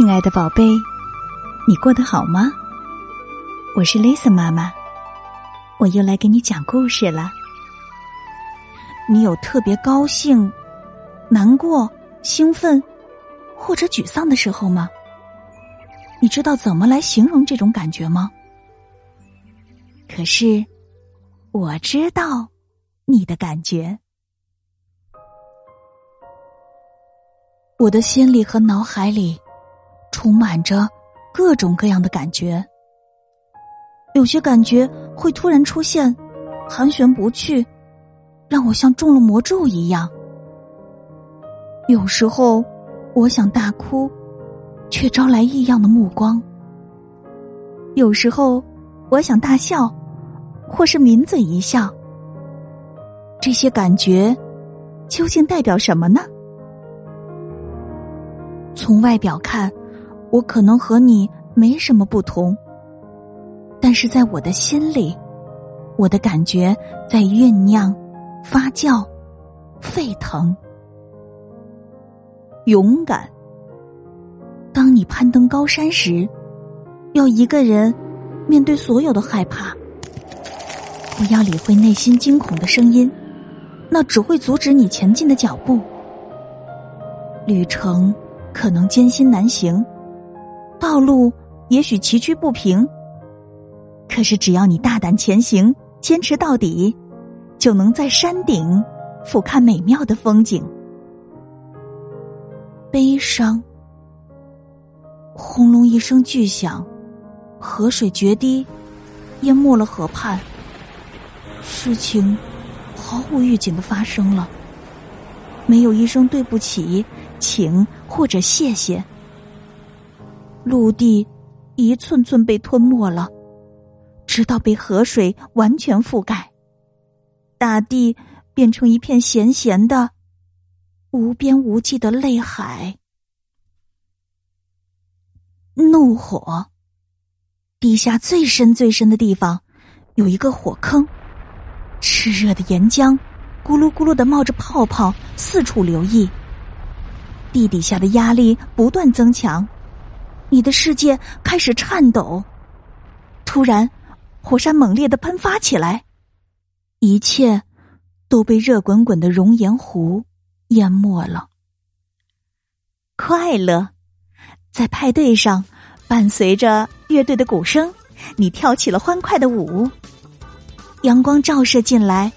亲爱的宝贝，你过得好吗？我是 Lisa 妈妈，我又来给你讲故事了。你有特别高兴、难过、兴奋或者沮丧的时候吗？你知道怎么来形容这种感觉吗？可是我知道你的感觉，我的心里和脑海里。充满着各种各样的感觉，有些感觉会突然出现，盘旋不去，让我像中了魔咒一样。有时候我想大哭，却招来异样的目光；有时候我想大笑，或是抿嘴一笑。这些感觉究竟代表什么呢？从外表看。我可能和你没什么不同，但是在我的心里，我的感觉在酝酿、发酵、沸腾。勇敢。当你攀登高山时，要一个人面对所有的害怕，不要理会内心惊恐的声音，那只会阻止你前进的脚步。旅程可能艰辛难行。道路也许崎岖不平，可是只要你大胆前行，坚持到底，就能在山顶俯瞰美妙的风景。悲伤，轰隆一声巨响，河水决堤，淹没了河畔。事情毫无预警的发生了，没有一声对不起、请或者谢谢。陆地一寸寸被吞没了，直到被河水完全覆盖，大地变成一片咸咸的、无边无际的泪海。怒火，地下最深最深的地方有一个火坑，炽热的岩浆咕噜咕噜的冒着泡泡，四处流溢。地底下的压力不断增强。你的世界开始颤抖，突然，火山猛烈的喷发起来，一切都被热滚滚的熔岩湖淹没了。快乐，在派对上，伴随着乐队的鼓声，你跳起了欢快的舞。阳光照射进来，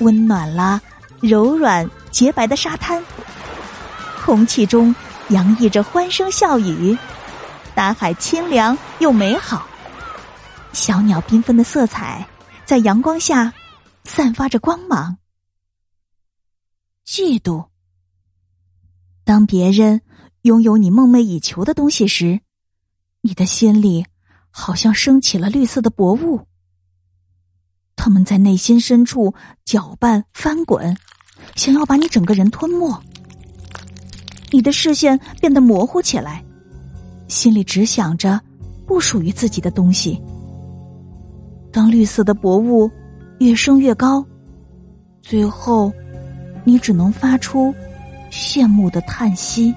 温暖了柔软洁白的沙滩，空气中洋溢着欢声笑语。大海清凉又美好，小鸟缤纷的色彩在阳光下散发着光芒。嫉妒，当别人拥有你梦寐以求的东西时，你的心里好像升起了绿色的薄雾，他们在内心深处搅拌翻滚，想要把你整个人吞没。你的视线变得模糊起来。心里只想着不属于自己的东西。当绿色的薄雾越升越高，最后你只能发出羡慕的叹息。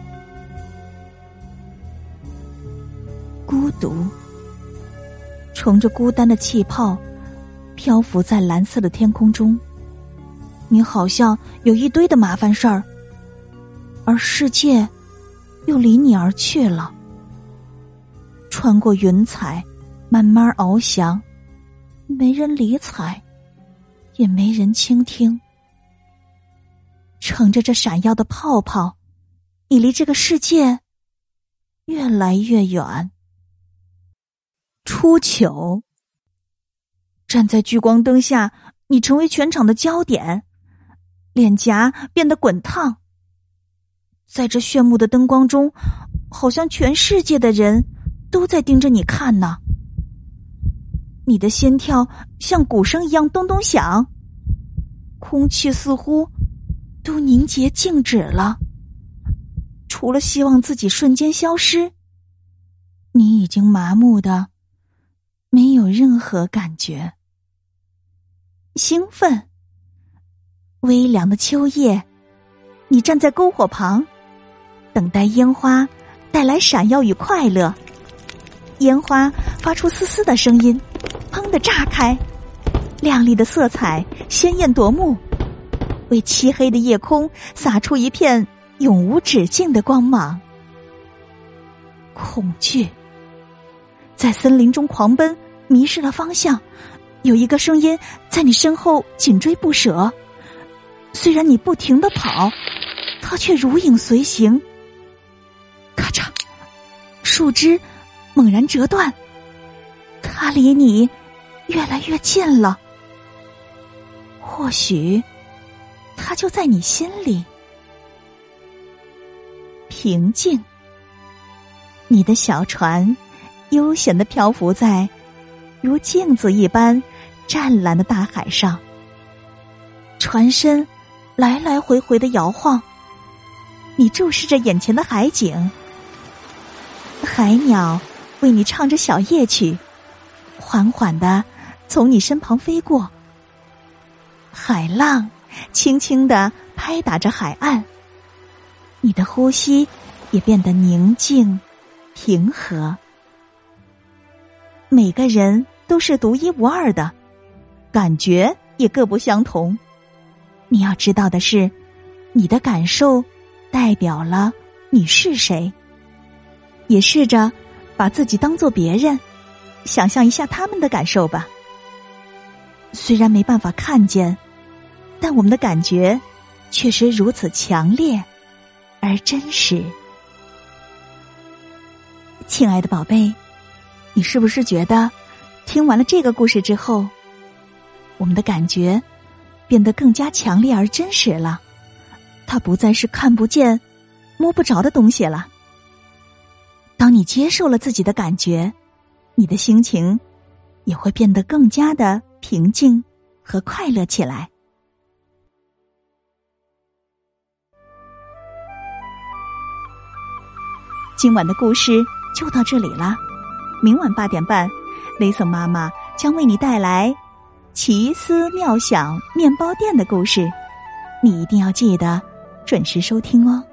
孤独，乘着孤单的气泡，漂浮在蓝色的天空中。你好像有一堆的麻烦事儿，而世界又离你而去了。穿过云彩，慢慢翱翔，没人理睬，也没人倾听。乘着这闪耀的泡泡，你离这个世界越来越远。出糗，站在聚光灯下，你成为全场的焦点，脸颊变得滚烫。在这炫目的灯光中，好像全世界的人。都在盯着你看呢，你的心跳像鼓声一样咚咚响，空气似乎都凝结静止了。除了希望自己瞬间消失，你已经麻木的没有任何感觉。兴奋，微凉的秋夜，你站在篝火旁，等待烟花。带来闪耀与快乐。烟花发出嘶嘶的声音，砰的炸开，亮丽的色彩鲜艳夺目，为漆黑的夜空洒出一片永无止境的光芒。恐惧在森林中狂奔，迷失了方向。有一个声音在你身后紧追不舍，虽然你不停的跑，它却如影随形。咔嚓，树枝猛然折断，它离你越来越近了。或许，它就在你心里。平静，你的小船悠闲的漂浮在如镜子一般。湛蓝的大海上，船身来来回回的摇晃。你注视着眼前的海景，海鸟为你唱着小夜曲，缓缓的从你身旁飞过。海浪轻轻的拍打着海岸，你的呼吸也变得宁静平和。每个人都是独一无二的。感觉也各不相同。你要知道的是，你的感受代表了你是谁。也试着把自己当做别人，想象一下他们的感受吧。虽然没办法看见，但我们的感觉确实如此强烈而真实。亲爱的宝贝，你是不是觉得听完了这个故事之后？我们的感觉变得更加强烈而真实了，它不再是看不见、摸不着的东西了。当你接受了自己的感觉，你的心情也会变得更加的平静和快乐起来。今晚的故事就到这里了，明晚八点半，雷森妈妈将为你带来。奇思妙想面包店的故事，你一定要记得准时收听哦。